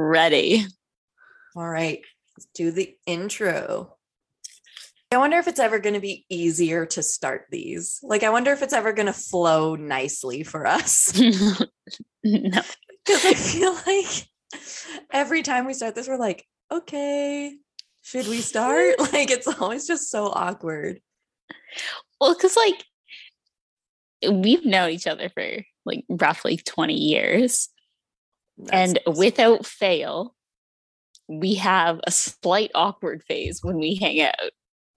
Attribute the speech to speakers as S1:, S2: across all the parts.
S1: Ready.
S2: All right, let's do the intro. I wonder if it's ever going to be easier to start these. Like, I wonder if it's ever going to flow nicely for us.
S1: no.
S2: Because I feel like every time we start this, we're like, okay, should we start? Like, it's always just so awkward.
S1: Well, because like we've known each other for like roughly 20 years.
S2: That's-
S1: and without fail, we have a slight awkward phase when we hang out.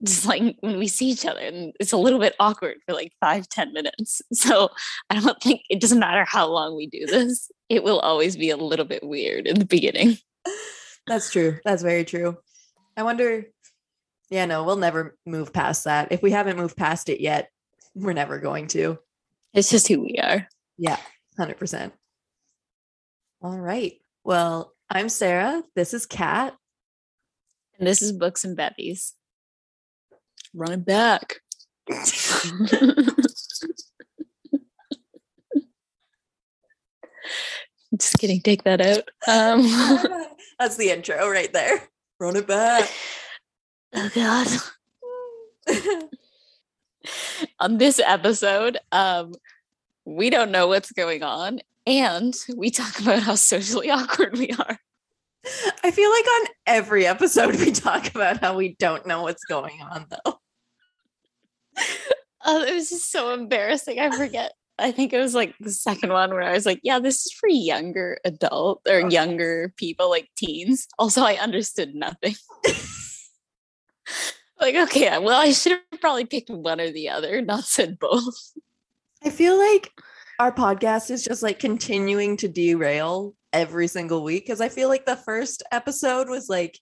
S1: Just like when we see each other, and it's a little bit awkward for like five, ten minutes. So I don't think it doesn't matter how long we do this, it will always be a little bit weird in the beginning.
S2: That's true. That's very true. I wonder. Yeah, no, we'll never move past that. If we haven't moved past it yet, we're never going to.
S1: It's just who we are.
S2: Yeah, 100%. All right. Well, I'm Sarah. This is Kat.
S1: And this is Books and Bevies. Run it back. Just kidding. Take that out. Um,
S2: That's the intro right there. Run it back.
S1: oh God. On this episode, um, we don't know what's going on, and we talk about how socially awkward we are.
S2: I feel like on every episode we talk about how we don't know what's going on though.
S1: Oh, it was just so embarrassing. I forget. I think it was like the second one where I was like, yeah, this is for younger adult or younger people, like teens. Also, I understood nothing. like, okay, well, I should have probably picked one or the other, not said both.
S2: I feel like our podcast is just like continuing to derail every single week because I feel like the first episode was like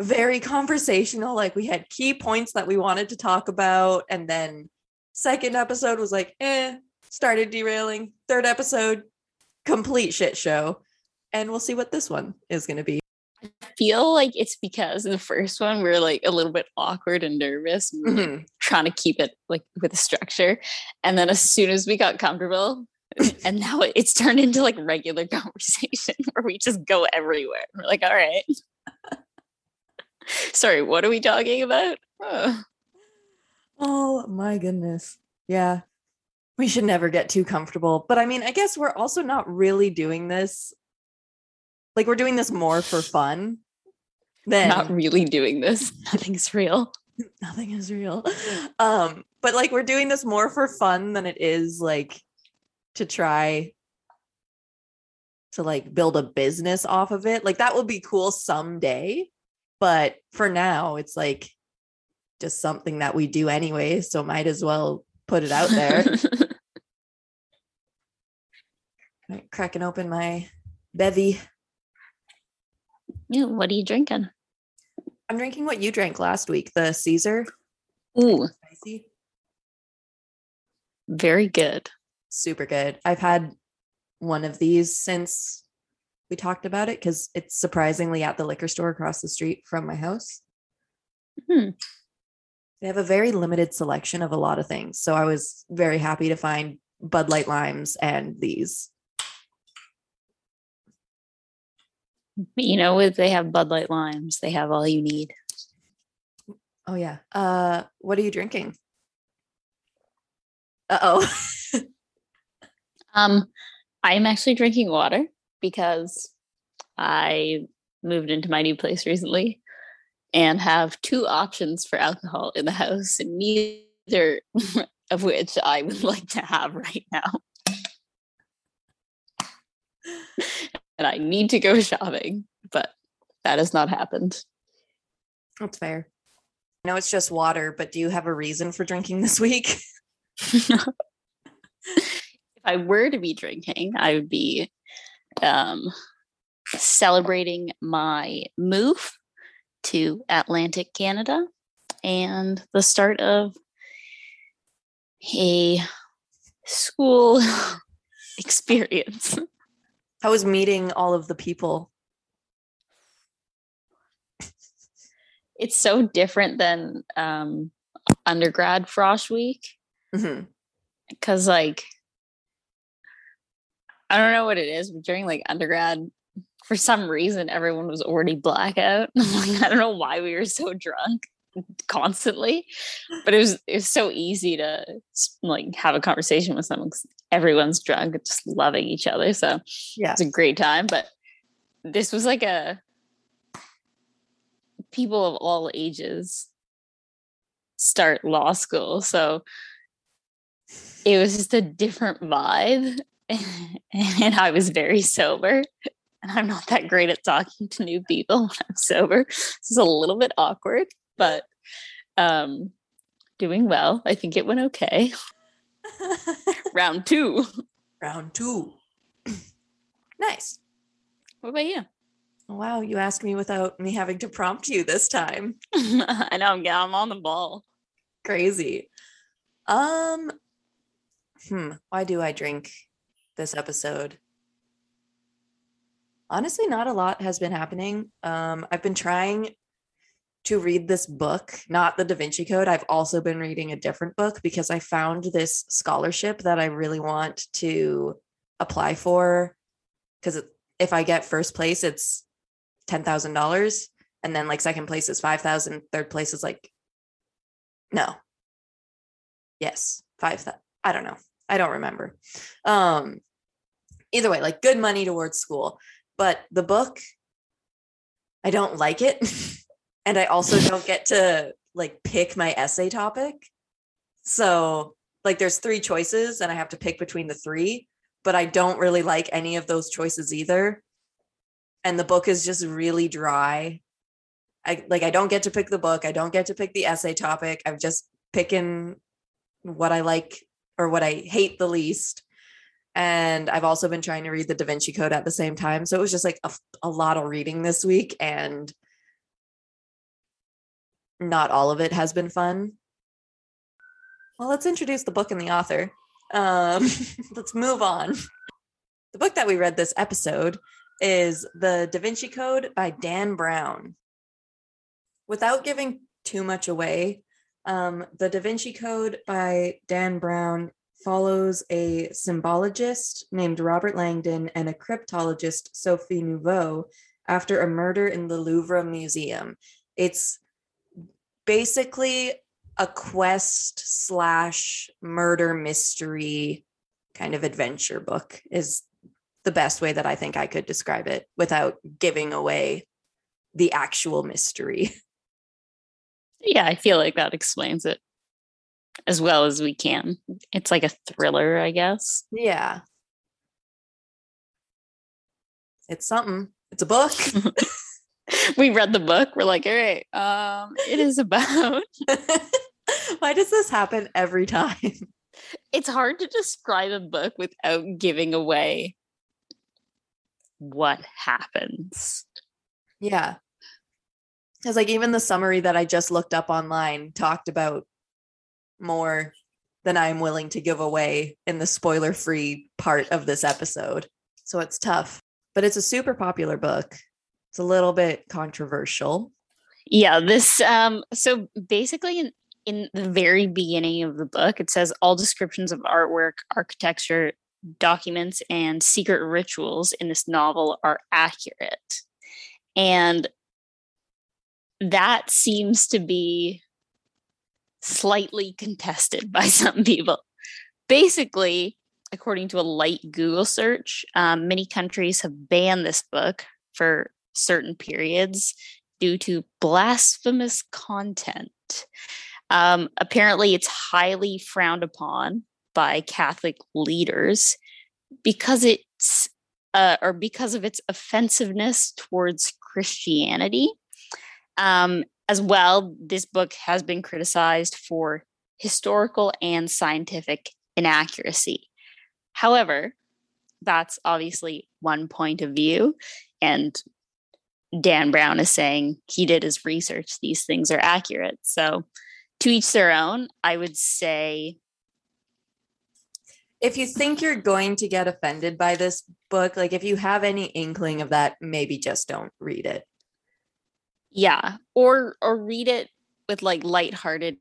S2: very conversational. Like we had key points that we wanted to talk about. And then second episode was like, eh, started derailing. Third episode, complete shit show. And we'll see what this one is going to be.
S1: I feel like it's because the first one we are like a little bit awkward and nervous, and we were, like,
S2: Mhm.
S1: trying to keep it like with a structure. And then as soon as we got comfortable, and now it's turned into like regular conversation where we just go everywhere. We're like, all right. Sorry, what are we talking about? Oh.
S2: Oh my goodness. Yeah. We should never get too comfortable. But I mean, I guess we're also not really doing this. Like we're doing this more for fun than
S1: Not really doing this. Nothing's real.
S2: nothing is real. Um, but like we're doing this more for fun than it is like to try to like build a business off of it. Like that will be cool someday. But for now, it's like just something that we do anyway. So might as well put it out there. Right, cracking open my bevy.
S1: Yeah, what are you drinking?
S2: I'm drinking what you drank last week, the Caesar.
S1: Ooh,
S2: Spicy.
S1: very good.
S2: Super good. I've had one of these since we talked about it because it's surprisingly at the liquor store across the street from my house.
S1: Hmm.
S2: They have a very limited selection of a lot of things. So I was very happy to find Bud Light Limes and these.
S1: You know, they have Bud Light limes, they have all you need.
S2: Oh yeah. Uh what are you drinking? Uh-oh.
S1: Um, I'm actually drinking water because I moved into my new place recently and have two options for alcohol in the house, and neither of which I would like to have right now. And I need to go shopping, but that has not happened.
S2: That's fair. I know it's just water, but do you have a reason for drinking this week?
S1: if I were to be drinking, I would be um, celebrating my move to Atlantic Canada and the start of a school experience.
S2: How was meeting all of the people?
S1: It's so different than um, undergrad frosh week
S2: Mhm.
S1: because, like, I don't know what it is, but during like undergrad, for some reason, everyone was already blackout. like, I don't know why we were so drunk constantly, but it was it was so easy to like have a conversation with someone 'cause everyone's drunk just loving each other. So
S2: Yeah.
S1: it's a great time. But this was like a people of all ages start law school. So it was just a different vibe. and I was very sober. And I'm not that great at talking to new people when I'm sober. This is a little bit awkward, but um doing well. I think it went okay. Round two.
S2: Round two. nice.
S1: What about you?
S2: Wow, you asked me without me having to prompt you this time.
S1: I know I'm, I'm on the ball.
S2: Crazy. Um hmm, why do I drink this episode? Honestly, not a lot has been happening. Um I've been trying to read this book, not the Da Vinci Code. I've also been reading a different book because I found this scholarship that I really want to apply for because if I get first place, it's ten thousand dollars, and then like second place is five thousand, third place is like no, yes, five. I don't know. I don't remember. Um, either way, like good money towards school, but the book, I don't like it, and I also don't get to like pick my essay topic. So like, there's three choices, and I have to pick between the three but I don't really like any of those choices either. And the book is just really dry. I like I don't get to pick the book. I don't get to pick the essay topic. I'm just picking what I like or what I hate the least. And I've also been trying to read the Da Vinci Code at the same time. So it was just like a, a lot of reading this week and not all of it has been fun. Well, let's introduce the book and the author. Um, let's move on. The book that we read this episode is The Da Vinci Code by Dan Brown. Without giving too much away, um, The Da Vinci Code by Dan Brown follows a symbologist named Robert Langdon and a cryptologist, Sophie Neveu, after a murder in the Louvre Museum. It's basically a quest slash murder mystery kind of adventure book is the best way that I think I could describe it without giving away the actual mystery.
S1: Yeah, I feel like that explains it as well as we can. It's like a thriller, I guess.
S2: Yeah. It's something. It's a book.
S1: we read the book. We're like, all right, um, it is about.
S2: Why does this happen every time?
S1: It's hard to describe a book without giving away what happens.
S2: Yeah. Because like even the summary that I just looked up online talked about more than I'm willing to give away in the spoiler free part of this episode. So it's tough. But it's a super popular book. It's a little bit controversial.
S1: Yeah, this um so basically in in the very beginning of the book it says all descriptions of artwork, architecture, documents and secret rituals in this novel are accurate. And that seems to be slightly contested by some people. Basically, according to a light Google search, um, many countries have banned this book for certain periods due to blasphemous content. Um, apparently, it's highly frowned upon by Catholic leaders because it's uh, or because of its offensiveness towards Christianity. Um, as well, this book has been criticized for historical and scientific inaccuracy. However, that's obviously one point of view. And Dan Brown is saying he did his research, these things are accurate. So, to each their own, I would say.
S2: If you think you're going to get offended by this book, like if you have any inkling of that, maybe just don't read it.
S1: Yeah. Or or read it with like lighthearted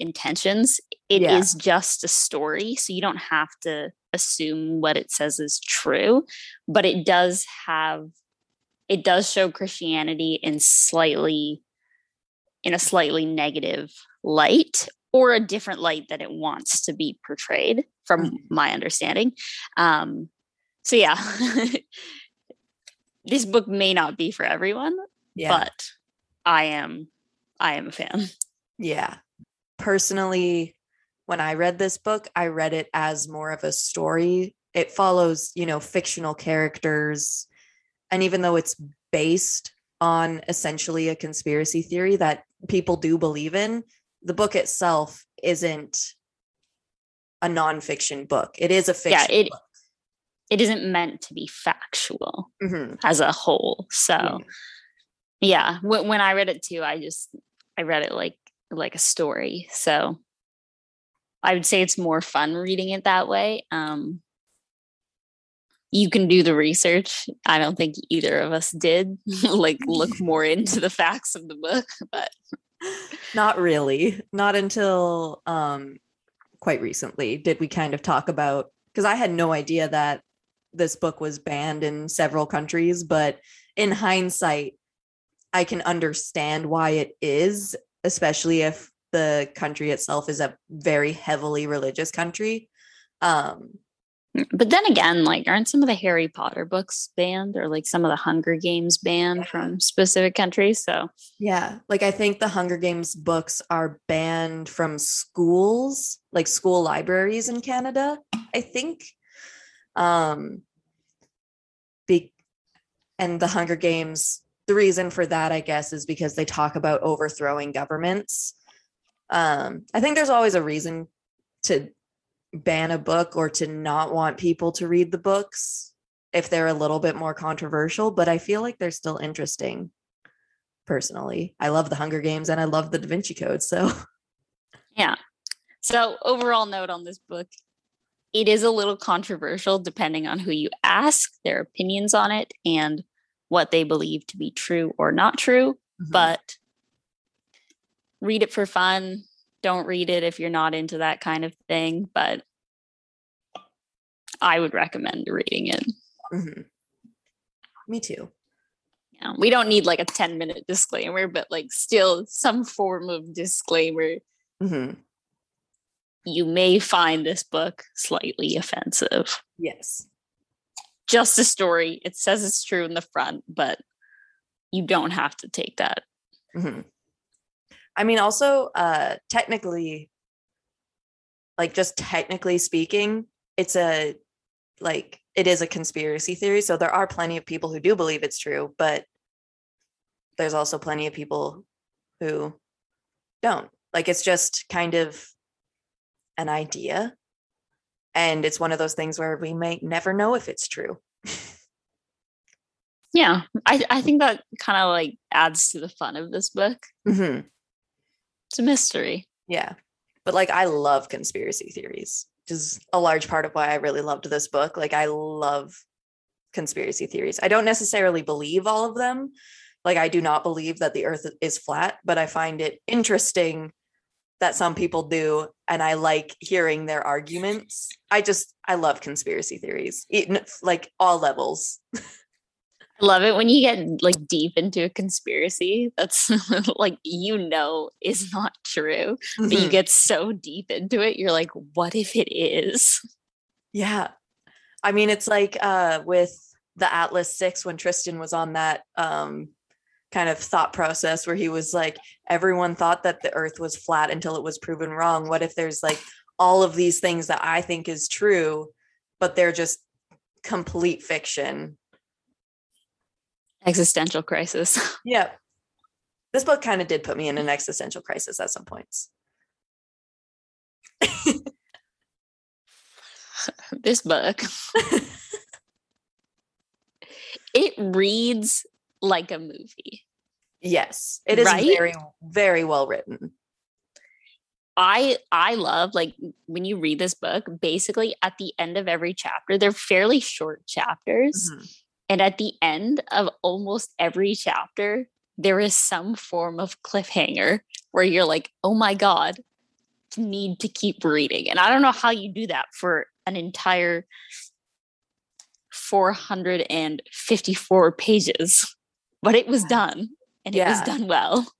S1: intentions. It
S2: Yeah.
S1: is just a story, so you don't have to assume what it says is true, but it does have it does show Christianity in slightly in a slightly negative light or a different light that it wants to be portrayed from
S2: Mhm.
S1: my understanding. Um so yeah. this book may not be for everyone,
S2: Yeah.
S1: but I am I am a fan.
S2: Yeah. Personally, when I read this book, I read it as more of a story. It follows, you know, fictional characters. And even though it's based on essentially a conspiracy theory that people do believe in, the book itself isn't a nonfiction book. It is a fiction
S1: Yeah, it
S2: book.
S1: it isn't meant to be factual
S2: Mhm.
S1: as a whole. So
S2: Yeah.
S1: yeah, when, when I read it too, I just I read it like like a story. So I would say it's more fun reading it that way. Um you can do the research. I don't think either of us did like look more into the facts of the book, but
S2: Not really. Not until um quite recently did we kind of talk about because I had no idea that this book was banned in several countries, but in hindsight, I can understand why it is, especially if the country itself is a very heavily religious country. Um
S1: but then again, like aren't some of the Harry Potter books banned or like some of the Hunger Games banned from specific countries? So
S2: Yeah, like I think the Hunger Games books are banned from schools, like school libraries in Canada. I think, um, be and the Hunger Games. The reason for that, I guess, is because they talk about overthrowing governments. Um, I think there's always a reason to ban a book or to not want people to read the books if they're a little bit more controversial, but I feel like they're still interesting personally. I love the Hunger Games and I love the Da Vinci Code. So
S1: Yeah. So, overall note on this book it is a little controversial depending on who you ask, their opinions on it, and what they believe to be true or not true.
S2: Mm-hmm.
S1: But read it for fun. Don't read it if you're not into that kind of thing. But I would recommend reading it.
S2: Mhm. me too.
S1: Know, we don't need like a 10 minute disclaimer, but like still some form of disclaimer.
S2: Mhm.
S1: You may find this book slightly offensive.
S2: Yes.
S1: just a story. It says it's true in the front, but you don't have to take that.
S2: Mhm. I mean, also, uh, technically, like just technically speaking, it's a like it is a conspiracy theory. So there are plenty of people who do believe it's true, but there's also plenty of people who don't. Like it's just kind of an idea. And it's one of those things where we may never know if it's true.
S1: Yeah, I, I think that kind of like adds to the fun of this book.
S2: Mhm.
S1: It's a mystery.
S2: Yeah. But like I love conspiracy theories, which is a large part of why I really loved this book. Like I love conspiracy theories. I don't necessarily believe all of them. Like I do not believe that the earth is flat, but I find it interesting that some people do and I like hearing their arguments. I just I love conspiracy theories. Like all levels.
S1: I love it when you get like deep into a conspiracy that's like you know is not true, but you
S2: Mhm.
S1: get so deep into it, you're like, what if it is?
S2: Yeah. I mean, it's like uh with the Atlas 6 when Tristan was on that um kind of thought process where he was like everyone thought that the earth was flat until it was proven wrong. What if there's like all of these things that I think is true but they're just complete fiction?
S1: Existential crisis.
S2: Yeah. This book kind of did put me in an existential crisis at some points.
S1: this book. it reads like a movie.
S2: Yes, it is
S1: Right?
S2: very, very well written.
S1: I I love like when you read this book, basically at the end of every chapter, they're fairly short chapters.
S2: Mhm.
S1: And at the end of almost every chapter, there is some form of cliffhanger where you're like, oh my God, need to keep reading. And I don't know how you do that for an entire 454 pages, but it was done and it was done well.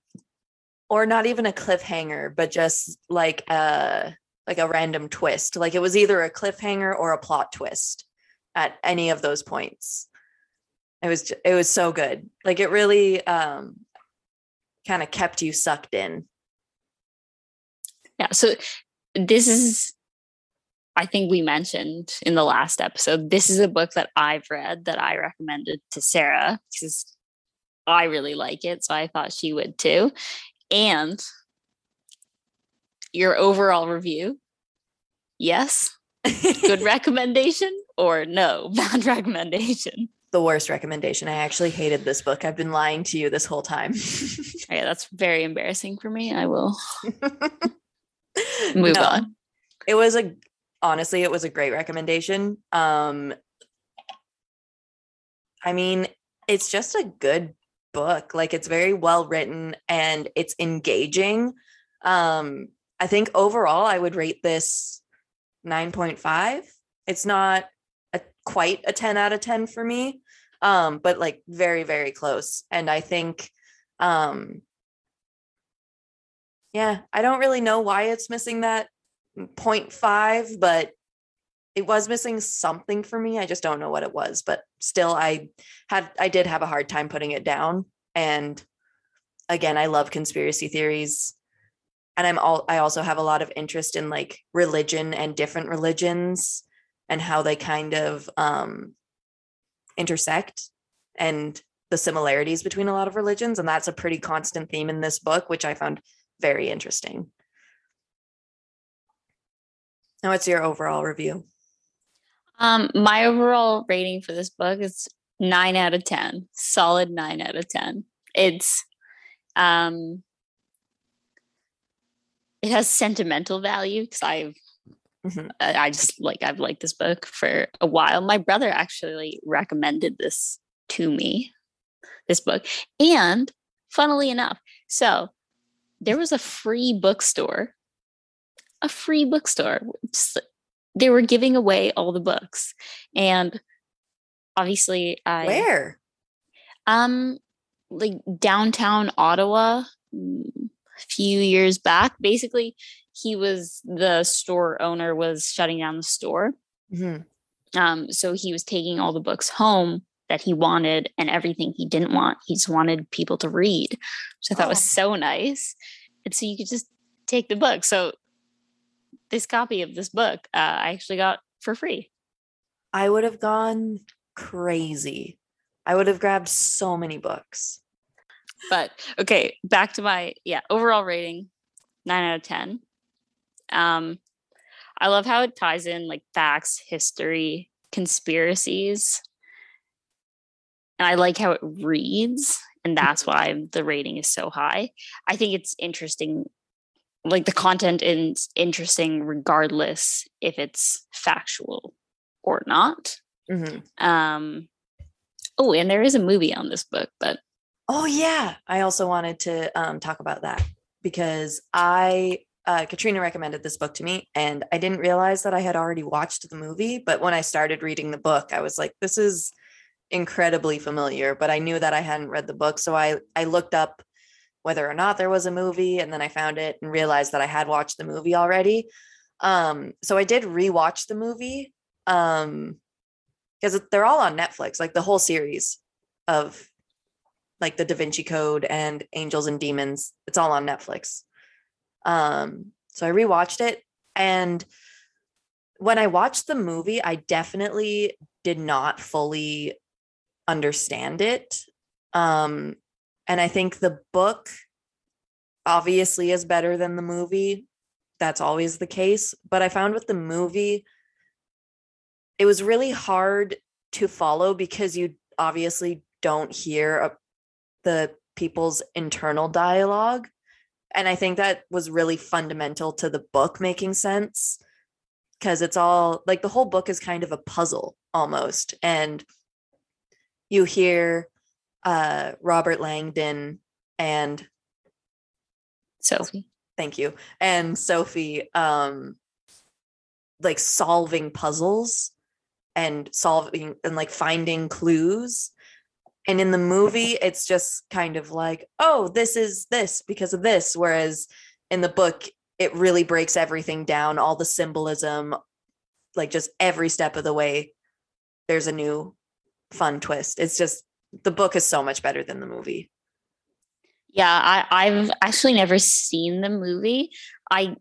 S2: Or not even a cliffhanger, but just like a like a random twist. Like it was either a cliffhanger or a plot twist at any of those points. It was it was so good. Like it really um kind of kept you sucked in.
S1: Yeah. So this is, I think we mentioned in the last episode, this is a book that I've read that I recommended to Sarah because I really like it. So I thought she would too. And your overall review yes, good recommendation, or no, bad recommendation.
S2: The worst recommendation. I actually hated this book. I've been lying to you this whole time.
S1: yeah, that's very embarrassing for me. I will move
S2: No.
S1: on.
S2: it was a honestly it was a great recommendation um i mean it's just a good book like it's very well written and it's engaging um i think overall i would rate this 9.5 it's not quite a 10 out of 10 for me um but like very very close. And i think um yeah i don't really know why it's missing that 0.5 but it was missing something for me. I just don't know what it was but still i had i did have a hard time putting it down. And again i love conspiracy theories. And i'm all i also have a lot of interest in like religion and different religions and how they kind of um intersect and the similarities between a lot of religions and that's a pretty constant theme in this book which i found very interesting now, what's your overall review?
S1: Um, my overall rating for this book is nine out of ten. Solid nine out of ten. It's um it has sentimental value because I've
S2: Mhm.
S1: I I just like I've liked this book for a while. My brother actually recommended this to me, this book. And funnily enough, so there was a free bookstore, a free bookstore. Just, they were giving away all the books. And obviously I
S2: Where?
S1: um like downtown Ottawa mm, a few years back. Basically, he was the store owner was shutting down the store.
S2: Mhm.
S1: Um, so he was taking all the books home that he wanted and everything he didn't want. He just wanted people to read, which I thought was
S2: Oh.
S1: so nice. And so you could just take the book. So this copy of this book, uh, I actually got for free.
S2: I would have gone crazy. I would have grabbed so many books.
S1: But okay, back to my yeah overall rating, nine out of ten. Um, I love how it ties in like facts, history, conspiracies, and I like how it reads, and that's why the rating is so high. I think it's interesting, like the content is interesting regardless if it's factual or not.
S2: Mhm.
S1: Um, oh, and there is a movie on this book, but
S2: Oh yeah, I also wanted to um, talk about that because I uh, Katrina recommended this book to me, and I didn't realize that I had already watched the movie. But when I started reading the book, I was like, "This is incredibly familiar." But I knew that I hadn't read the book, so I I looked up whether or not there was a movie, and then I found it and realized that I had watched the movie already. Um, so I did rewatch the movie, Um because they're all on Netflix, like the whole series of like the Da Vinci Code and Angels and Demons. It's all on Netflix. Um, so I rewatched it, and when I watched the movie, I definitely did not fully understand it. Um, and I think the book obviously is better than the movie. That's always the case. But I found with the movie, it was really hard to follow because you obviously don't hear the people's internal dialogue. And I think that was really fundamental to the book making sense because it's all like the whole book is kind of a puzzle almost. And you hear uh, Robert Langdon and
S1: Sophie.
S2: Thank you. And Sophie um like solving puzzles and solving and like finding clues. And in the movie, it's just kind of like, oh, this is this because of this. Whereas in the book, it really breaks everything down, all the symbolism, like just every step of the way. There's a new fun twist. It's just the book is so much better than the movie.
S1: Yeah, I, I've actually never seen the movie. I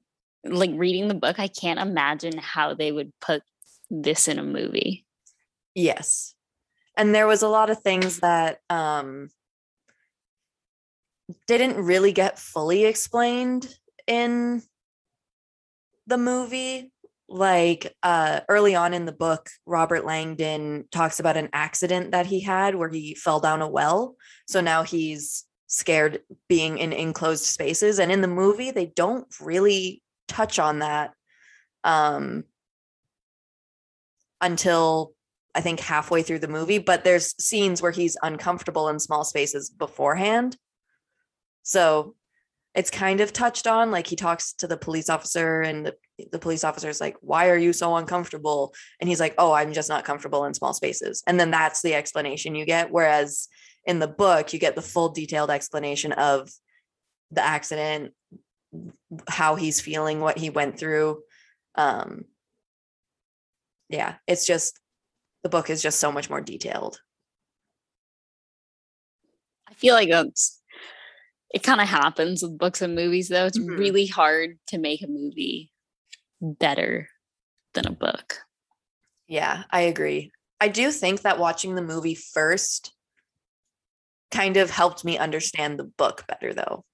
S1: like reading the book. I can't imagine how they would put this in a movie.
S2: Yes. And there was a lot of things that um didn't really get fully explained in the movie. Like uh early on in the book, Robert Langdon talks about an accident that he had where he fell down a well. So now he's scared being in enclosed spaces and in the movie they don't really touch on that um until I think halfway through the movie, but there's scenes where he's uncomfortable in small spaces beforehand. So it's kind of touched on like he talks to the police officer and the, the police officer is like why are you so uncomfortable? And he's like oh i'm just not comfortable in small spaces. And then that's the explanation you get whereas in the book you get the full detailed explanation of the accident how he's feeling what he went through. Um yeah it's just the book is just so much more detailed
S1: I feel like that's it kind of happens with books and movies though. It's
S2: Mhm.
S1: really hard to make a movie better than a book.
S2: yeah i agree i do think that watching the movie first kind of helped me understand the book better though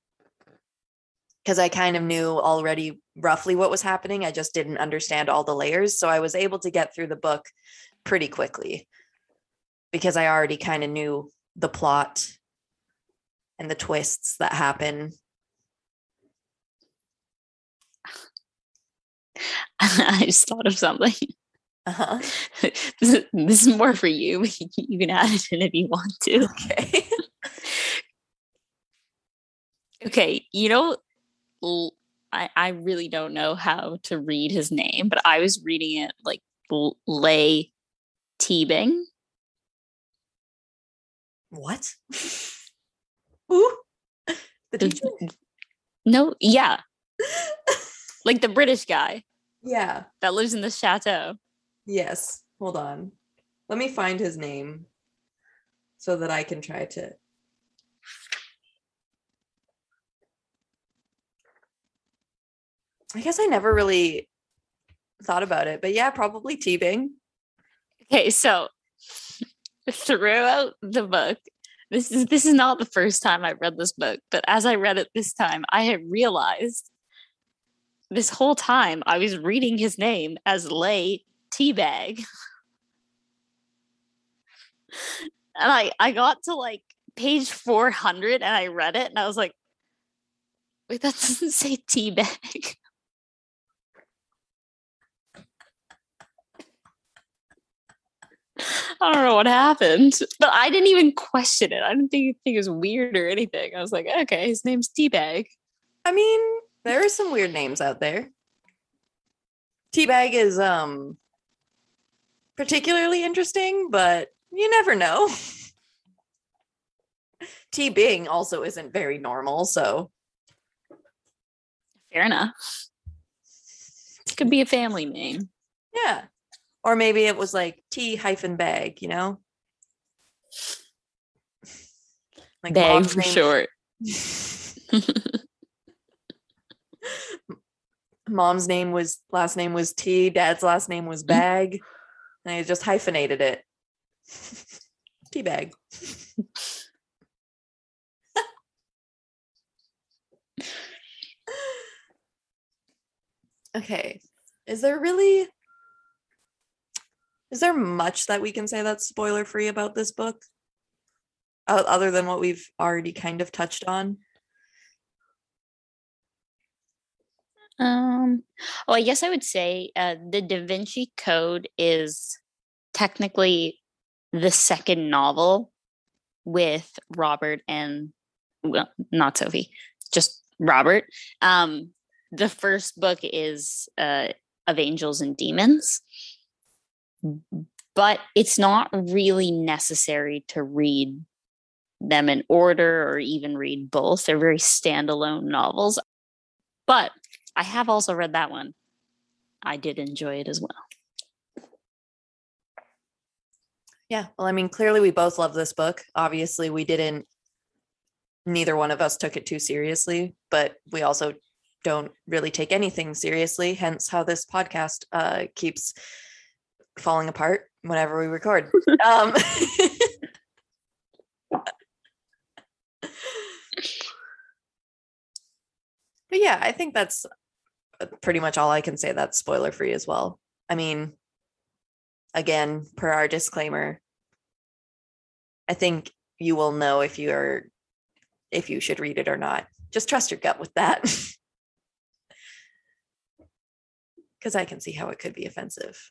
S2: because i kind of knew already roughly what was happening i just didn't understand all the layers so i was able to get through the book pretty quickly because i already kind of knew the plot and the twists that happen
S1: I just thought of something.
S2: uh-huh
S1: this, is, this is more for you. You can add it in if you want to.
S2: okay
S1: Okay, you know, I, I really don't know how to read his name, but I was reading it like Lay Teabing.
S2: what Who? the
S1: The-
S2: teacher
S1: No, yeah, like the British guy
S2: yeah
S1: that lives in the chateau.
S2: Yes. Hold on. Let me find his name so that I can try to. I guess I never really thought about it, but yeah, probably Teabing.
S1: Okay, so throughout the book, this is this is not the first time I've read this book, but as I read it this time, I had realized this whole time I was reading his name as Lay Teabag. and I I got to like page 400 and I read it and I was like, wait, that doesn't say teabag. I don't know what happened, but I didn't even question it. I didn't think, think it was weird or anything. I was like, okay, his name's Teabag.
S2: I mean, there are some weird names out there. Teabag is um particularly interesting, but you never know. Teabing also isn't very normal, so
S1: Fair enough. Could be a family name.
S2: yeah. Or maybe it was like T hyphen bag, you know? Like
S1: Bag for short.
S2: mom's name was last name was T, dad's last name was mm-hmm. Bag. And I just hyphenated it. T bag. okay. Is there really is there much that we can say that's spoiler free about this book? Other than what we've already kind of touched on?
S1: Um, well, I guess I would say uh, the Da Vinci Code is technically the second novel with Robert and well, not Sophie, just Robert. Um, the first book is uh, of Angels and Demons, but it's not really necessary to read them in order or even read both. They're very standalone novels. But I have also read that one. I did enjoy it as well.
S2: Yeah. Well, I mean, clearly we both love this book. Obviously, we didn't, neither one of us took it too seriously, but we also don't really take anything seriously. Hence, how this podcast uh, keeps falling apart whenever we record. um, but yeah, I think that's uh, pretty much all I can say that's spoiler free as well. I mean, again, per our disclaimer, I think you will know if you are if you should read it or not. Just trust your gut with that. Cuz I can see how it could be offensive.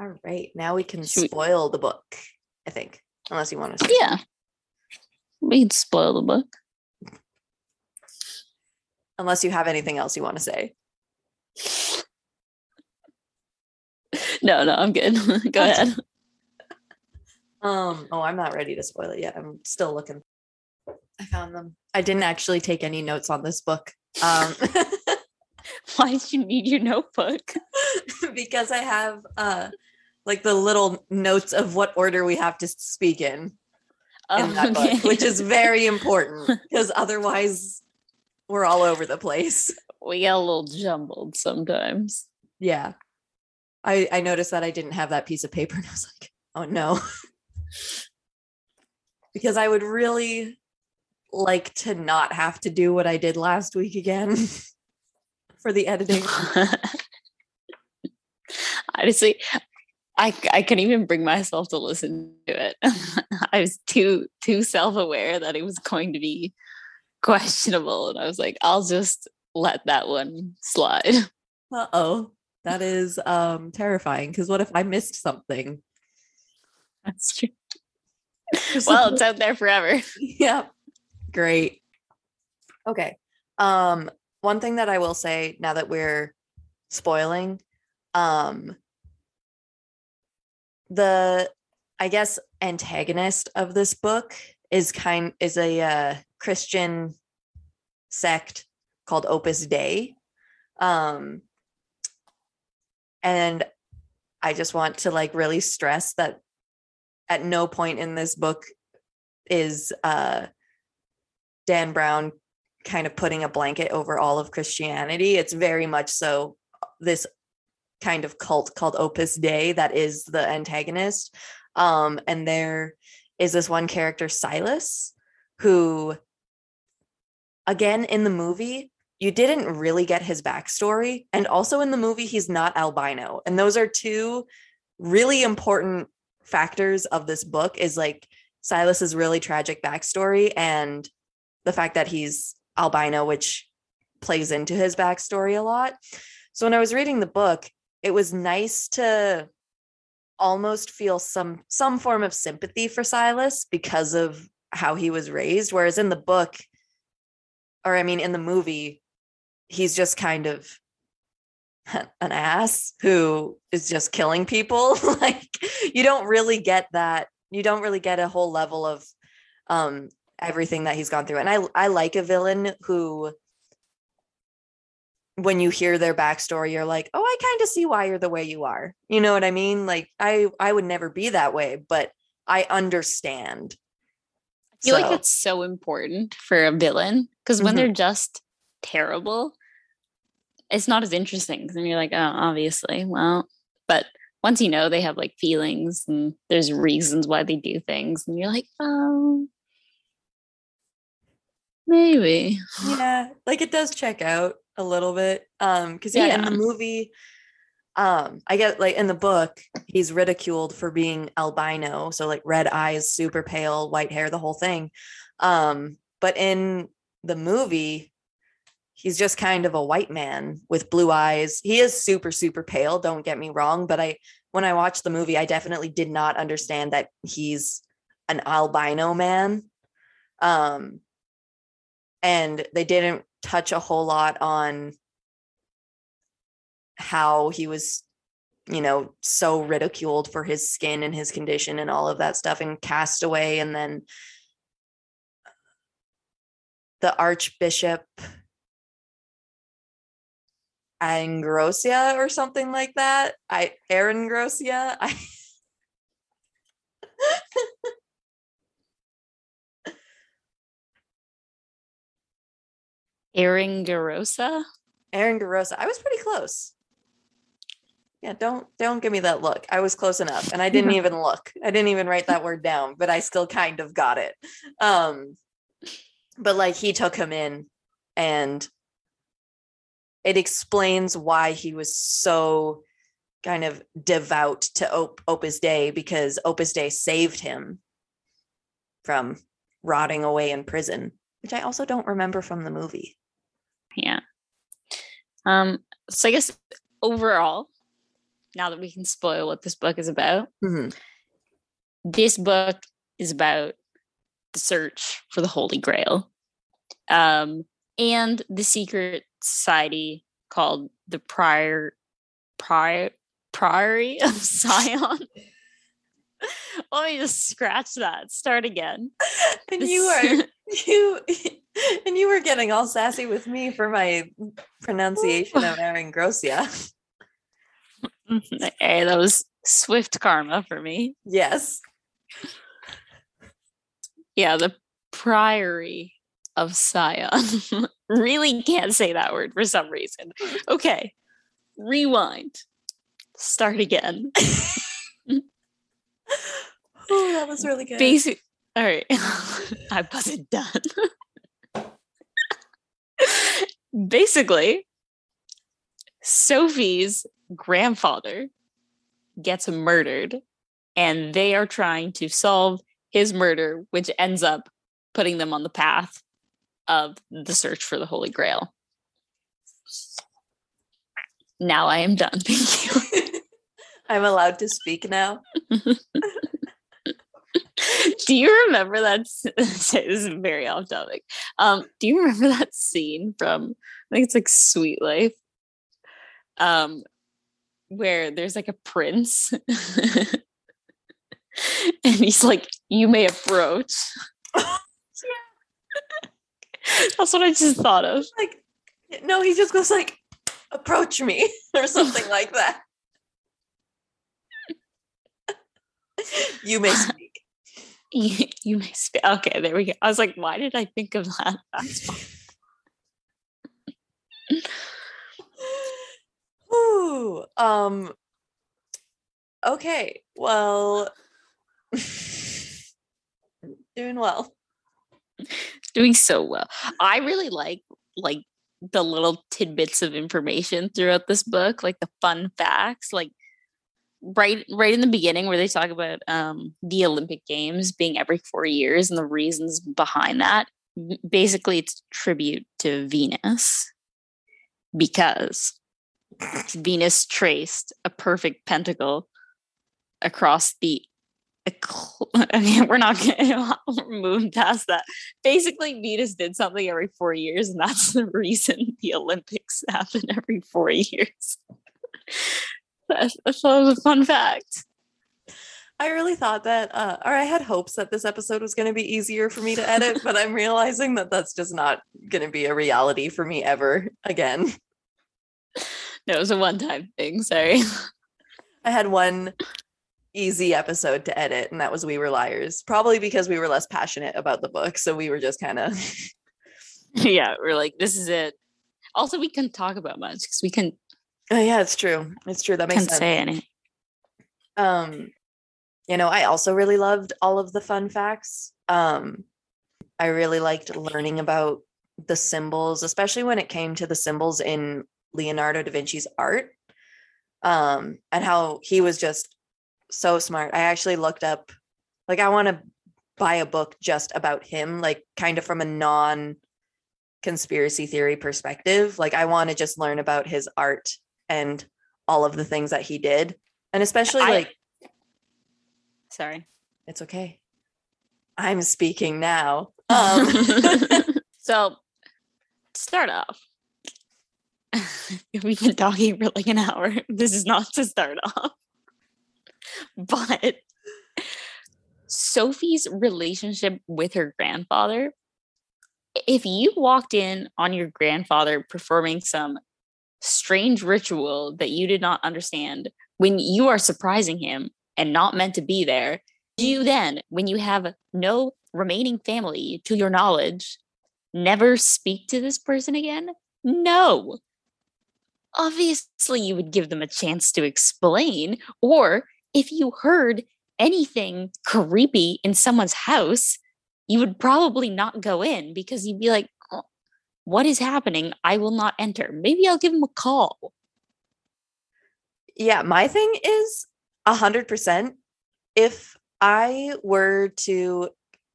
S2: All right, now we can
S1: Should we-
S2: spoil the book, I think. Unless you want to
S1: Yeah. We can spoil the book.
S2: Unless you have anything else you want to say.
S1: No, no, I'm good. Go ahead.
S2: Um, oh, I'm not ready to spoil it yet. I'm still looking. I found them. I didn't actually take any notes on this book. Um
S1: Why did you need your notebook?
S2: because I have uh like the little notes of what order we have to speak in in that
S1: Oh, Okay.
S2: book, which is very important because otherwise we're all over the place.
S1: we get a little jumbled sometimes.
S2: Yeah. I I noticed that I didn't have that piece of paper and I was like, "Oh no." because I would really like to not have to do what I did last week again for the editing.
S1: Honestly, I I couldn't even bring myself to listen to it. I was too too self aware that it was going to be questionable, and I was like, I'll just let that one slide.
S2: Uh-oh. That is um terrifying because what if I missed something?
S1: That's true. Well, it's out there forever.
S2: yeah. Great. Okay. Um, one thing that I will say now that we're spoiling, um, the I guess antagonist of this book is kind is a uh, Christian sect called Opus Dei. Um, and I just want to like really stress that at no point in this book is uh, Dan Brown kind of putting a blanket over all of Christianity. It's very much so this kind of cult called Opus Dei that is the antagonist. Um, and there is this one character, Silas, who, again, in the movie, you didn't really get his backstory. And also in the movie, he's not albino. And those are two really important factors of this book is like Silas's really tragic backstory and the fact that he's albino, which plays into his backstory a lot. So when I was reading the book, it was nice to almost feel some some form of sympathy for Silas because of how he was raised whereas in the book or I mean in the movie he's just kind of an ass who is just killing people like you don't really get that you don't really get a whole level of um everything that he's gone through and I I like a villain who when you hear their backstory you're like oh i kind of see why you're the way you are you know what i mean like i i would never be that way but i understand
S1: I feel
S2: So-
S1: like that's so important for a villain because when
S2: Mhm.
S1: they're just terrible, it's not as interesting. Because then you're like, oh, obviously, well, but once you know they have like feelings and there's reasons why they do things, and you're like, oh, maybe.
S2: yeah like it does check out a little bit um because yeah, in the movie um i get like in the book he's ridiculed for being albino so like red eyes super pale white hair the whole thing um but in the movie he's just kind of a white man with blue eyes he is super super pale don't get me wrong but i when i watched the movie i definitely did not understand that he's an albino man um and they didn't touch a whole lot on how he was you know so ridiculed for his skin and his condition and all of that stuff in castaway and then the archbishop Angrosia or something like that. I Aaron Grosia. I
S1: Erin Garosa?
S2: Aaron Garosa. I was pretty close. Yeah, don't don't give me that look. I was close enough and I didn't even look. I didn't even write that word down, but I still kind of got it. Um but like he took him in and it explains why he was so kind of devout to Op- Opus Dei because Opus Dei saved him from rotting away in prison, which I also don't remember from the movie.
S1: Yeah. Um, so I guess overall, now that we can spoil what this book is about,
S2: Mhm.
S1: this book is about the search for the Holy Grail. Um, and the secret society called the Prior Prior Priory of Sion. Let me just scratch that. Start again.
S2: and you are you and you were getting all sassy with me for my pronunciation of Aaron Grossia.
S1: hey, that was swift karma for me.
S2: Yes.
S1: Yeah, the Priory of Sion. really can't say that word for some reason. Okay, rewind. Start again.
S2: Oh, that was really good.
S1: Basic. All right, I wasn't done. Basically, Sophie's grandfather gets murdered, and they are trying to solve his murder, which ends up putting them on the path of the search for the Holy Grail. Now I am done. Thank you.
S2: I'm allowed to speak now.
S1: do you remember that? This is very off topic. Um, do you remember that scene from? I think it's like Sweet Life, um, where there's like a prince, and he's like, "You may approach." That's what I just thought of.
S2: like no he just goes like approach me or something like that you may speak
S1: You, you may speak. Okay, there we go. I was like, why did I think of that? That's fine.
S2: Ooh, um okay well doing well
S1: doing so well. I really like like the little tidbits of information throughout this book, like the fun facts, like right right in the beginning where they talk about um the Olympic Games being every 4 years and the reasons behind that. Basically, it's tribute to Venus because Venus traced a perfect pentacle across the ecl- okay, we're not gonna we're past that. Basically, Venus did something every four years, and that's the reason the Olympics happen every four years. I thought it was a fun fact.
S2: i really thought that uh or i had hopes that this episode was going to be easier for me to edit but i'm realizing that that's just not going to be a reality for me ever again
S1: No, it was a one-time thing. Sorry.
S2: i had one easy episode to edit and that was we were liars probably because we were less passionate about the book so we were just kind of
S1: yeah, we're like, this is it. Also, we couldn't talk about much because we couldn't,
S2: oh yeah it's true. It's true. That makes
S1: couldn't
S2: sense.
S1: say anything.
S2: um you know i also really loved all of the fun facts. Um i really liked learning about the symbols especially when it came to the symbols in leonardo da vinci's art um and how he was just so smart. I actually looked up like i want to buy a book just about him like kind of from a non conspiracy theory perspective. Like i want to just learn about his art and all of the things that he did and especially
S1: I-
S2: like
S1: Sorry.
S2: it's okay. I'm speaking now. Um,
S1: so, start off, we've been talking for like an hour. This is not to start off, but Sophie's relationship with her grandfather. If you walked in on your grandfather performing some strange ritual that you did not understand when you are surprising him and not meant to be there, do you then, when you have no remaining family to your knowledge, never speak to this person again? No. Obviously, you would give them a chance to explain, or if you heard anything creepy in someone's house, you would probably not go in because you'd be like, "Oh, What is happening? I will not enter. Maybe I'll give him a call.
S2: yeah, my thing is a hundred percent. If I were to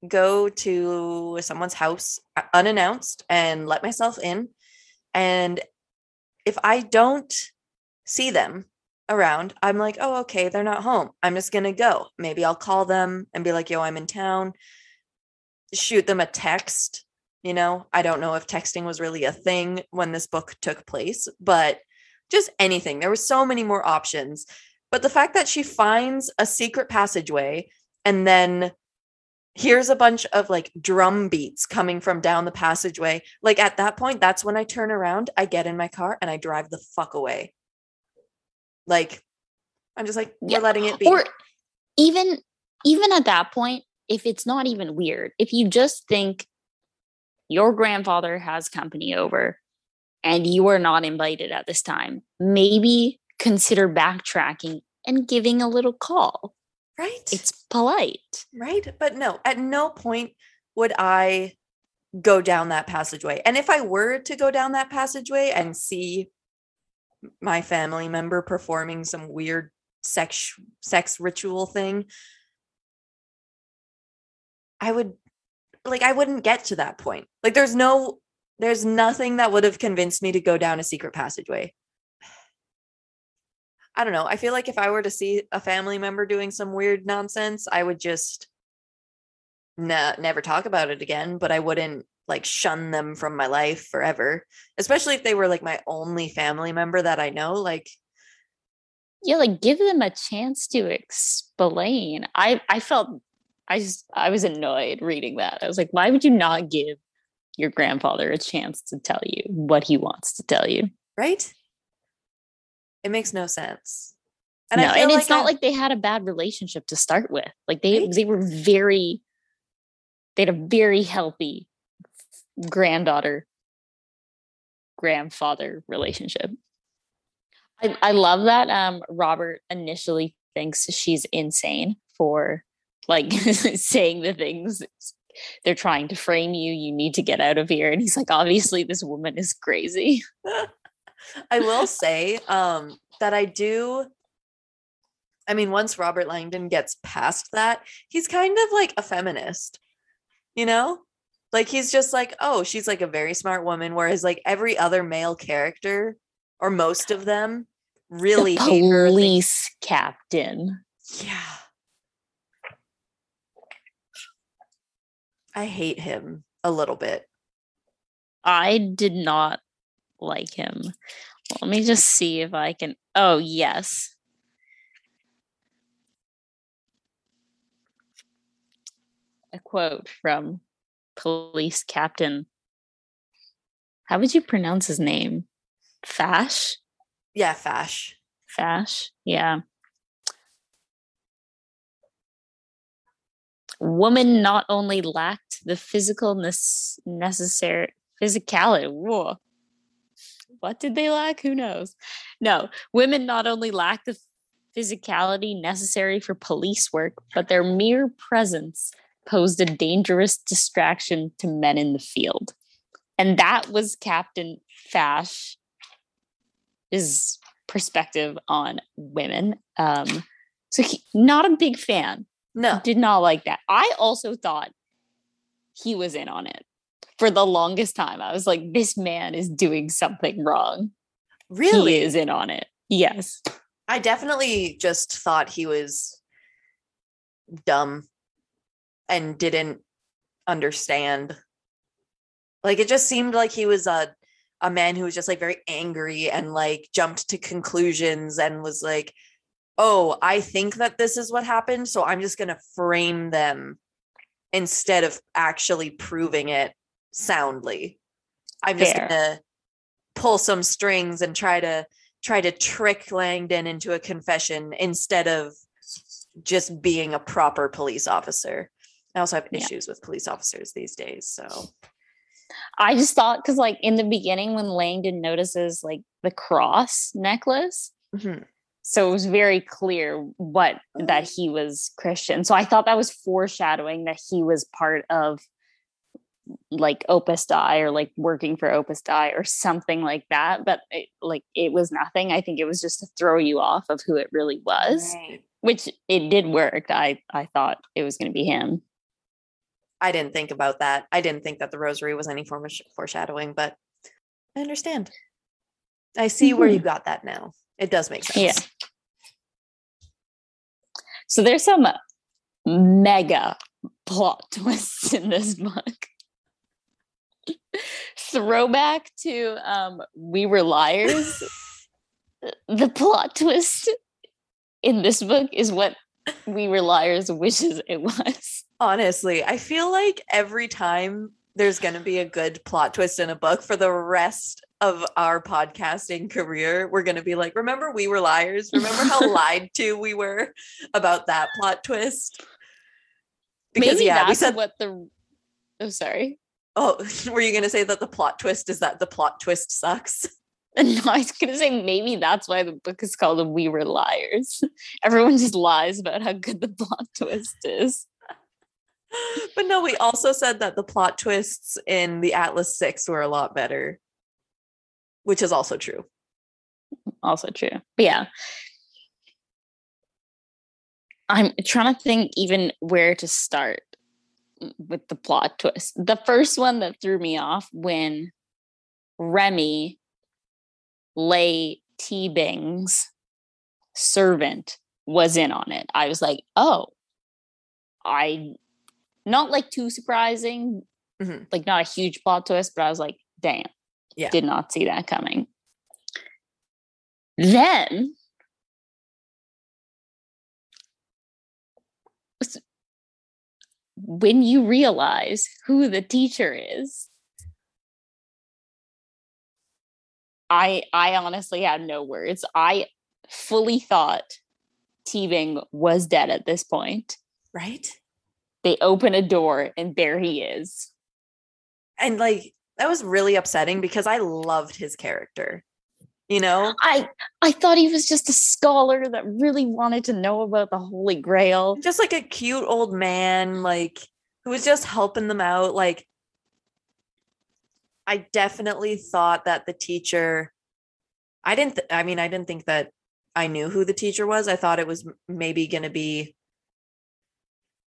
S2: go to someone's house unannounced and let myself in, and if I don't see them around, I'm like, oh, okay, they're not home. I'm just gonna go. Maybe I'll call them and be like, yo, I'm in town. Shoot them a text. You know, I don't know if texting was really a thing when this book took place, but just anything. There were so many more options. But the fact that she finds a secret passageway and then here's a bunch of like drum beats coming from down the passageway. Like at that point, that's when I turn around, I get in my car and I drive the fuck away. Like I'm just like, we're
S1: Yeah,
S2: letting it be.
S1: Or even even at that point, if it's not even weird, if you just think your grandfather has company over and you are not invited at this time, maybe consider backtracking and giving a little call.
S2: right?
S1: It's polite.
S2: right. But no, at no point would I go down that passageway. And if I were to go down that passageway and see my family member performing some weird sex sex ritual thing, I would like I wouldn't get to that point. Like there's no there's nothing that would have convinced me to go down a secret passageway. I don't know. I feel like if I were to see a family member doing some weird nonsense, I would just ne- never talk about it again, but I wouldn't like shun them from my life forever, especially if they were like my only family member that I know. Like,
S1: yeah like give them a chance to explain i i felt i just i was annoyed reading that i was like why would you not give your grandfather a chance to tell you what he wants to tell you
S2: right? It makes no sense.
S1: and, no,
S2: feel
S1: and it's not
S2: I-
S1: like they had a bad relationship to start with like they
S2: Right.
S1: they were very they had a very healthy granddaughter grandfather relationship I, I love that um robert initially thinks she's insane for like saying the things they're trying to frame you you need to get out of here and he's like obviously this woman is crazy
S2: I will say um, that I do. I mean, once Robert Langdon gets past that, he's kind of like a feminist, you know? Like he's just like, oh, she's like a very smart woman. Whereas like every other male character, or most of them, really
S1: the
S2: hate her.
S1: police captain
S2: yeah. I hate him a little bit.
S1: I did not like him. Let me just see if I can. Oh, yes. A quote from police captain. How would you pronounce his name? Fache?
S2: Yeah, Fache.
S1: Fache? Yeah. Woman not only lacked the physical necessary physicality. Whoa. What did they lack? Who knows? No, women not only lack the physicality necessary for police work, but their mere presence posed a dangerous distraction to men in the field. And that was Captain Fache his perspective on women. Um, so he, not a big fan.
S2: No.
S1: Did not like that. I also thought he was in on it for the longest time. I was like, this man is doing something wrong.
S2: Really?
S1: He is in on it. Yes.
S2: I definitely just thought he was dumb and didn't understand. Like it just seemed like he was a a man who was just like very angry and like jumped to conclusions and was like, "Oh, I think that this is what happened, so I'm just going to frame them instead of actually proving it soundly. I'm just going to pull some strings and try to try to trick Langdon into a confession instead of just being a proper police officer. I also have
S1: Yeah.
S2: issues with police officers these days, so
S1: I just thought because like in the beginning when Langdon notices like the cross necklace,
S2: Mhm.
S1: So it was very clear what that mm. he was Christian. So I thought that was foreshadowing that he was part of like Opus Dei or like working for Opus Dei or something like that. But it, like it was nothing. I think it was just to throw you off of who it really was,
S2: Right.
S1: which it did work. I I thought it was going to be him.
S2: I didn't think about that. I didn't think that the rosary was any form of foreshadowing, but I understand. I see where you got that now. It does make sense.
S1: Yeah. So there's some mega plot twists in this book. Throwback to um We Were Liars. the plot twist in this book is what We Were Liars wishes it was.
S2: Honestly, I feel like every time there's going to be a good plot twist in a book for the rest of our podcasting career, we're going to be like, remember we were liars? Remember how lied to we were about that plot twist? Because
S1: Maybe
S2: yeah, we
S1: that's
S2: said
S1: what the oh sorry.
S2: Oh, were you going to say that the plot twist is that the plot twist sucks?
S1: No, I was gonna say maybe that's why the book is called We Were Liars. Everyone just lies about how good the plot twist is.
S2: but no, we also said that the plot twists in the Atlas 6 were a lot better, which is also true.
S1: also true. But yeah. I'm trying to think even where to start with the plot twist. The first one that threw me off when Remy Lay T Bing's servant was in on it. I was like, oh, I not like too surprising,
S2: Mhm.
S1: like not a huge plot twist, but I was like, damn,
S2: Yeah.
S1: did not see that coming. Then when you realize who the teacher is, I I honestly had no words. I fully thought Teabing was dead at this point.
S2: Right.
S1: They open a door and there he is.
S2: And like that was really upsetting because I loved his character. You know?
S1: I I thought he was just a scholar that really wanted to know about the Holy Grail.
S2: Just like a cute old man, like who was just helping them out. Like I definitely thought that the teacher I didn't th- I mean I didn't think that I knew who the teacher was. I thought it was maybe going to be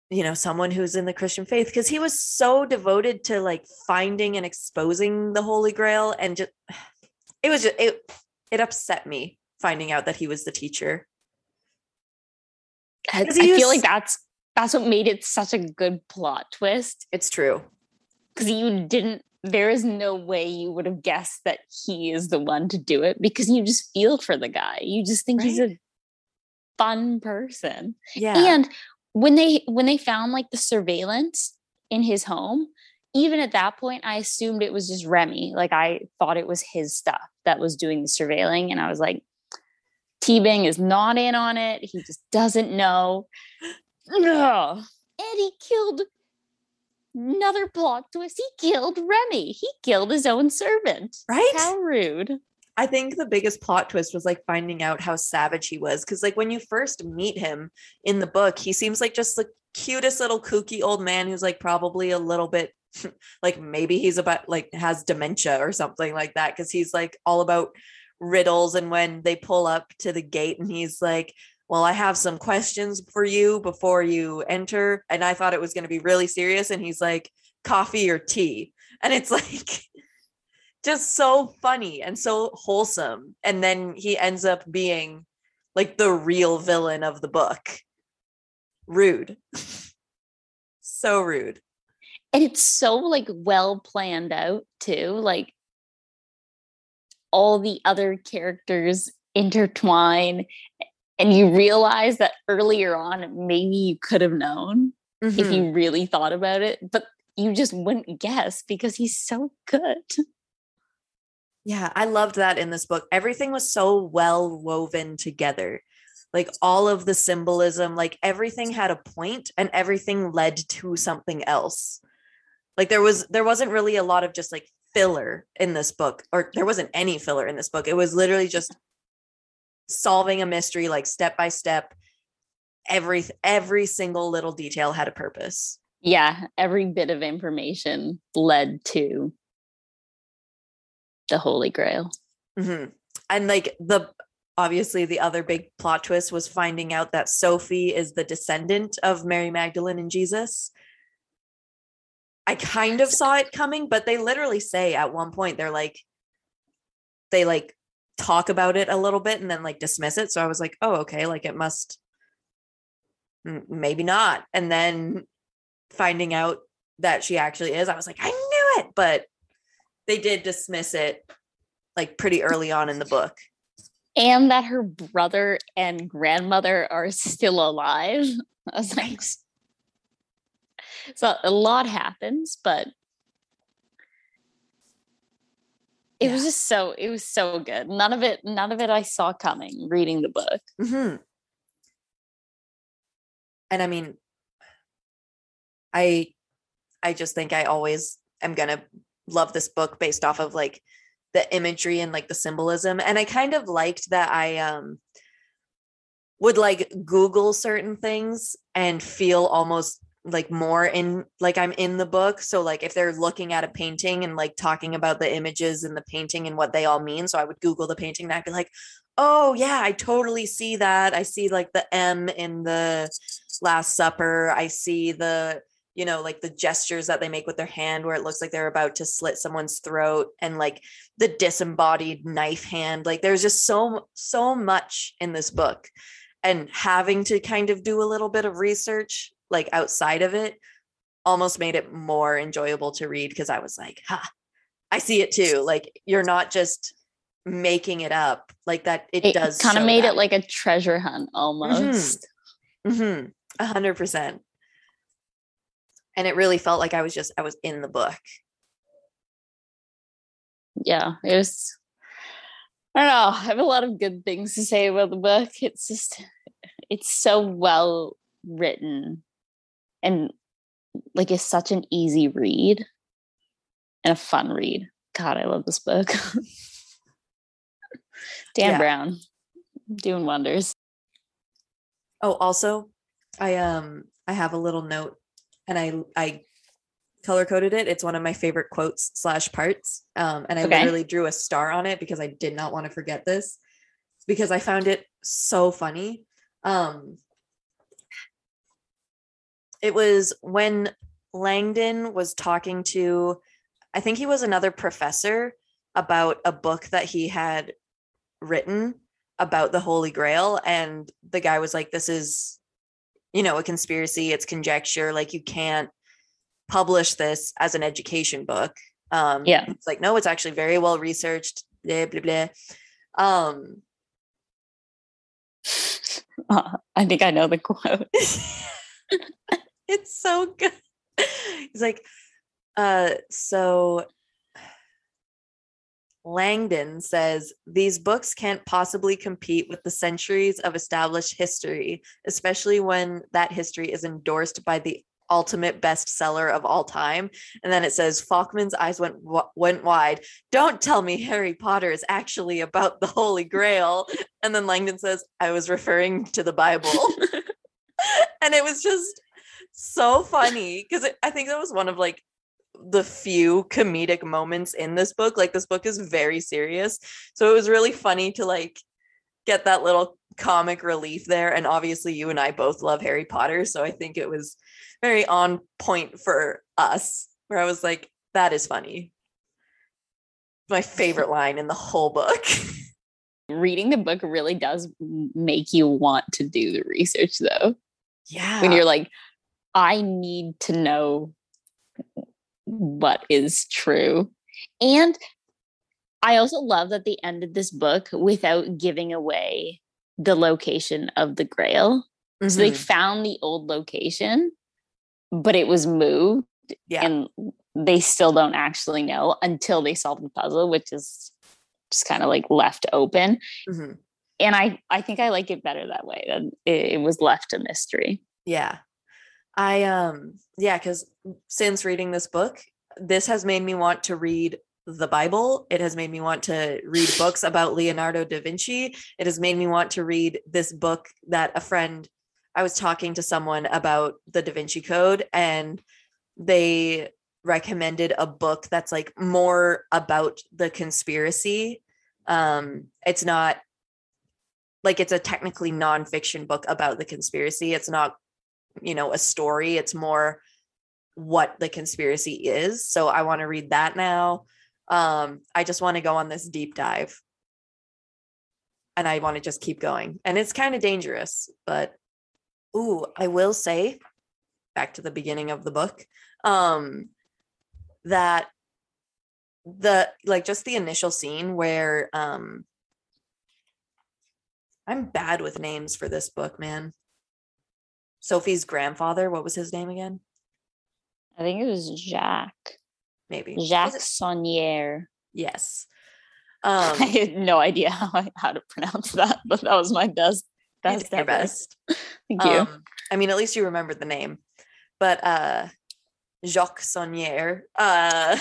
S2: you know someone who's in the Christian faith because he was so devoted to like finding and exposing the holy grail and just it was just it it upset me finding out that he was the teacher.
S1: I, I
S2: he
S1: feel like that's that's what made it such a good plot twist
S2: It's true.
S1: because you didn't there is no way you would have guessed that he is the one to do it because you just feel for the guy. You just think he's a fun person.
S2: Yeah.
S1: And when they when they found like the surveillance in his home, even at that point, I assumed it was just Remy. Like I thought it was his stuff that was doing the surveilling, and I was like, Teabing is not in on it. He just doesn't know. Ugh. And he killed another plot twist. He killed Remy. He killed his own servant.
S2: right?
S1: How rude.
S2: I think the biggest plot twist was like finding out how savage he was. Cause like when you first meet him in the book, he seems like just the cutest little kooky old man who's like probably a little bit like maybe he's about like has dementia or something like that. Cause he's like all about riddles. And when they pull up to the gate and he's like, well, I have some questions for you before you enter. And I thought it was going to be really serious. And he's like, coffee or tea. And it's like, just so funny and so wholesome. And then he ends up being like the real villain of the book. Rude. so rude.
S1: and it's so like well planned out too like all the other characters intertwine and you realize that earlier on maybe you could have known if
S2: Mhm.
S1: you really thought about it but you just wouldn't guess because he's so good
S2: Yeah, I loved that in this book. Everything was so well woven together. Like all of the symbolism, like everything had a point and everything led to something else. Like there was there wasn't really a lot of just like filler in this book or there wasn't any filler in this book. It was literally just solving a mystery like step by step. Every every single little detail had a purpose.
S1: yeah every bit of information led to the holy grail
S2: hmm And like the obviously the other big plot twist was finding out that Sophie is the descendant of Mary Magdalene and Jesus. I kind of saw it coming, but they literally say at one point they're like they like talk about it a little bit and then like dismiss it. So I was like, oh, okay, like it must maybe not. And then finding out that she actually is, I was like, I knew it, but they did dismiss it like pretty early on in the book.
S1: and that her brother and grandmother are still alive. I was like, so a lot happens, but it was just so it was so good. None of it, none of it I saw coming reading the book.
S2: hmm And I mean, I, I just think I always am gonna love this book based off of like the imagery and like the symbolism. And I kind of liked that I um would like Google certain things and feel almost like more in like I'm in the book. So like if they're looking at a painting and like talking about the images in the painting and what they all mean. So I would Google the painting and I'd be like, oh yeah, I totally see that. I see like the M in the Last Supper. I see the, you know, like the gestures that they make with their hand where it looks like they're about to slit someone's throat and like the disembodied knife hand. Like there's just so so much in this book. And having to kind of do a little bit of research like outside of it almost made it more enjoyable to read because I was like, ha, I see it too. Like you're not just making it up like that. It,
S1: It
S2: does
S1: kind of made
S2: that.
S1: it like a treasure hunt almost.
S2: Mm-hmm. A hundred percent. And it really felt like I was just I was in the book.
S1: Yeah, it was. I don't know. I have a lot of good things to say about the book. It's just, it's so well written, and like it's such an easy read and a fun read. God, I love this book. Dan
S2: Yeah.
S1: Brown doing wonders.
S2: Oh, also, I um I have a little note and I I color coded it. It's one of my favorite quotes slash parts. Um, and I
S1: Okay.
S2: literally drew a star on it because I did not want to forget this because I found it so funny. Um it was when Langdon was talking to I think he was another professor about a book that he had written about the Holy Grail. And the guy was like, This is, you know, a conspiracy, it's conjecture. Like, you can't publish this as an education book. Um,
S1: Yeah.
S2: It's like, no, it's actually very well researched, blah, blah, blah. Um,
S1: I think I know the quote.
S2: it's so good. He's like, uh, so Langdon says these books can't possibly compete with the centuries of established history, especially when that history is endorsed by the ultimate bestseller of all time. And then it says Faukman's eyes went went wide. Don't tell me Harry Potter is actually about the Holy Grail. And then Langdon says, I was referring to the Bible. and it was just so funny because I think that was one of like the few comedic moments in this book. Like this book is very serious. So it was really funny to like get that little comic relief there. And obviously you and I both love Harry Potter. So I think it was very on point for us, where I was like, that is funny. My favorite line in the whole book.
S1: Reading the book really does make you want to do the research, though.
S2: yeah.
S1: when you're like, I need to know what is true. And I also love that they ended this book without giving away the location of the grail. So they
S2: Mhm.
S1: found the old location, but it was moved
S2: yeah.
S1: and they still don't actually know until they solve the puzzle, which is just kind of like left open.
S2: Mhm.
S1: And I, I think I like it better that way. That it, it was left a mystery.
S2: Yeah. I um yeah, cuz since reading this book, this has made me want to read the Bible. It has made me want to read books about Leonardo da Vinci. It has made me want to read this book that a friend I was talking to someone about the Da Vinci Code and they recommended a book that's like more about the conspiracy. Um it's not like it's a technically nonfiction book about the conspiracy. It's not you know a story it's more what the conspiracy is so i want to read that now. Um i just want to go on this deep dive. And i want to just keep going and it's kind of dangerous but ooh i will say back to the beginning of the book um that the like just the initial scene where um i'm bad with names for this book man Sophie's grandfather, what was his name again?
S1: I think it was Jacques.
S2: Maybe
S1: Jacques Saunière.
S2: Yes.
S1: I
S2: Um,
S1: had no idea how, I- how to pronounce that, but that was my best best
S2: your best.
S1: Thank you.
S2: Um, I mean, at least you remembered the name. But uh Jacques Saunière. Uh,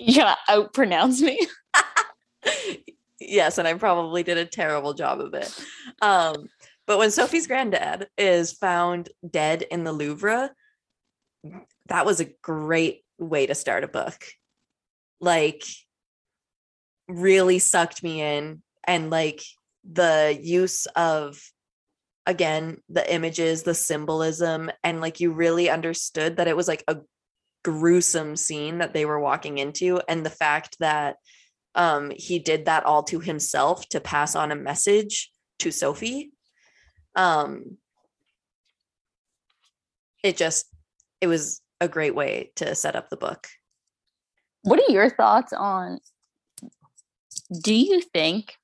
S1: you gonna outpronounce me.
S2: yes, and I probably did a terrible job of it. Um, but when Sophie's granddad is found dead in the Louvre, that was a great way to start a book. Like, really sucked me in, and like the use of again the images, the symbolism, and like you really understood that it was like a gruesome scene that they were walking into, and the fact that um he did that all to himself to pass on a message to sophie um it just it was a great way to set up the book.
S1: What are your thoughts on do you think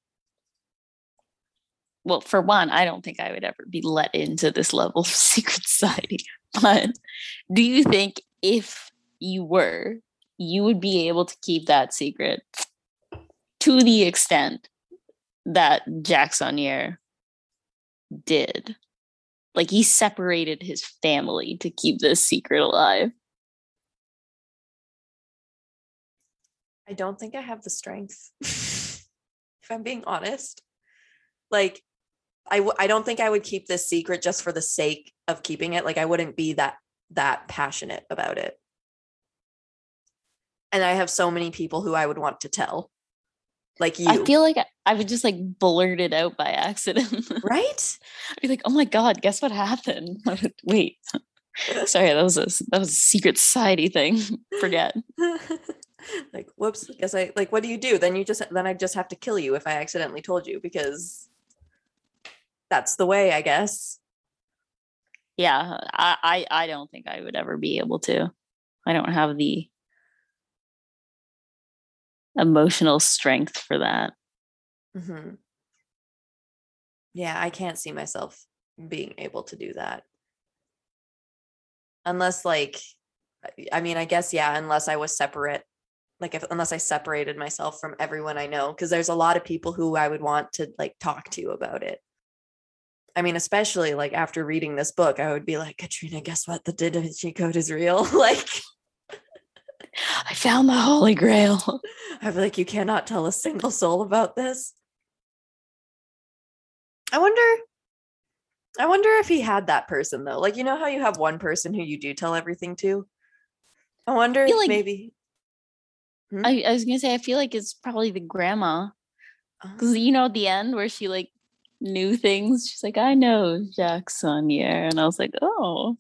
S1: well, for one, I don't think I would ever be let into this level of secret society. But do you think if you were, you would be able to keep that secret to the extent that Jacques Saunière did? Like he separated his family to keep this secret alive.
S2: I don't think I have the strength. if I'm being honest. Like I w- I don't think I would keep this secret just for the sake of keeping it. Like I wouldn't be that that passionate about it. And I have so many people who I would want to tell. Like you.
S1: I feel like I- would just like blurt it out by accident.
S2: right?
S1: I'd be like, "Oh my god, guess what happened?" Would, Wait, sorry, that was a that was a secret society thing. Forget.
S2: like whoops guess i like what do you do then you just then i just have to kill you if i accidentally told you because that's the way i guess
S1: Yeah, I, I I don't think I would ever be able to. I don't have the emotional strength for that.
S2: hmm yeah i can't see myself being able to do that. Unless like I- i mean i guess yeah unless i was separate like if unless i separated myself from everyone i know because there's a lot of people who i would want to like talk to about it. I mean especially like after reading this book i would be like katrina guess what? The da vinci code is real. Like
S1: I found the holy grail.
S2: I'd be like, you cannot tell a single soul about this. I wonder. I wonder if he had that person though. Like, you know how you have one person who you do tell everything to? I wonder
S1: feel
S2: if
S1: like-
S2: maybe. Hmm?
S1: I, I was gonna say I feel like it's probably the grandma because
S2: Oh,
S1: you know at the end where she like knew things. She's like, I know Jacques Saunière, and I was like, oh,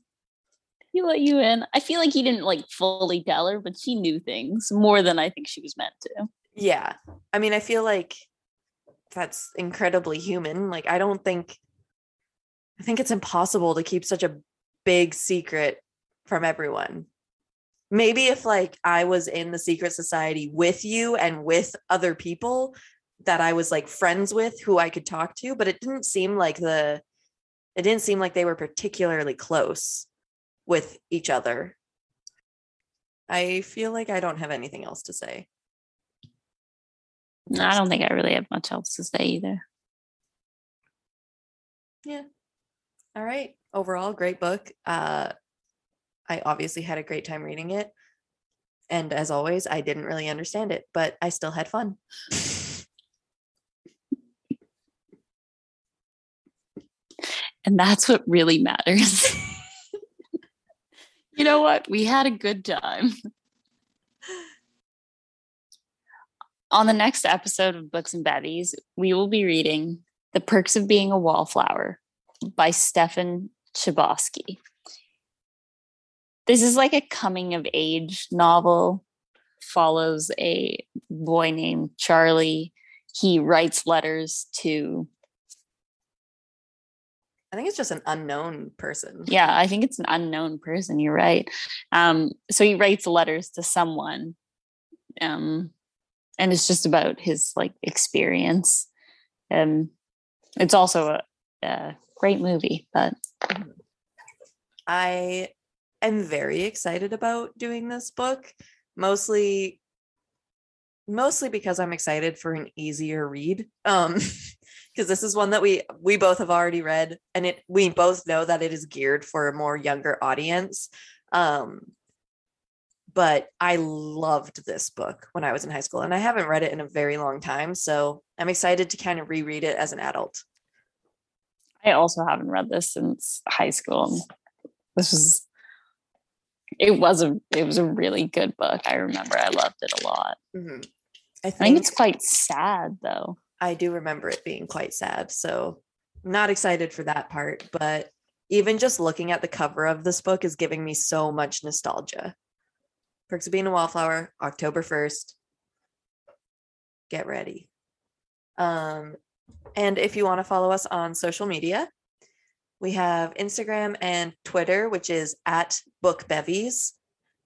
S1: he let you in. I feel like he didn't like fully tell her, but she knew things more than I think she was meant to.
S2: yeah. I mean, I feel like that's incredibly human. Like, I don't think. I think it's impossible to keep such a big secret from everyone. Maybe if like I was in the secret society with you and with other people that I was like friends with who I could talk to, but it didn't seem like the it didn't seem like they were particularly close with each other. I feel like I don't have anything else to say.
S1: No, I don't think I really have much else to say either.
S2: Yeah. All right. Overall, great book. Uh I obviously had a great time reading it. And as always, I didn't really understand it, but I still had fun.
S1: And that's what really matters. you know what? We had a good time. On the next episode of Books and Bevvies, we will be reading The Perks of Being a Wallflower by Stefan Chbosky. This is like a coming of age novel, follows a boy named Charlie. He writes letters to
S2: I think it's just an unknown person.
S1: yeah i think it's an unknown person you're right. Um so he writes letters to someone um and it's just about his like experience. Um it's also a, a great movie but
S2: I am very excited about doing this book, mostly mostly because I'm excited for an easier read. Um because this is one that we we both have already read and it we both know that it is geared for a more younger audience. Um but I loved this book when I was in high school and I haven't read it in a very long time, so I'm excited to kind of reread it as an adult.
S1: i also haven't read this since high school this was it was a it was a really good book i remember i loved it a lot
S2: Mhm. I
S1: i think it's quite sad though
S2: I do remember it being quite sad. So, not excited for that part, but even just looking at the cover of this book is giving me so much nostalgia. Perks of Being a Wallflower, October 1st. Get ready. Um, and if you want to follow us on social media, We have Instagram and Twitter, which is at Book Bevvies,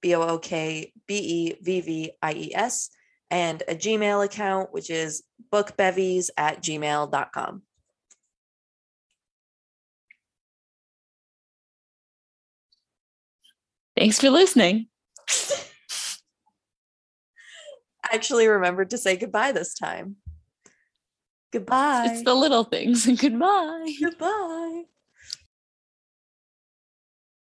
S2: B O O K B E V V I E S, and a Gmail account, which is bookbevvies at gmail.com.
S1: Thanks for listening.
S2: I actually remembered to say goodbye this time. Goodbye.
S1: It's the little things. Goodbye.
S2: Goodbye.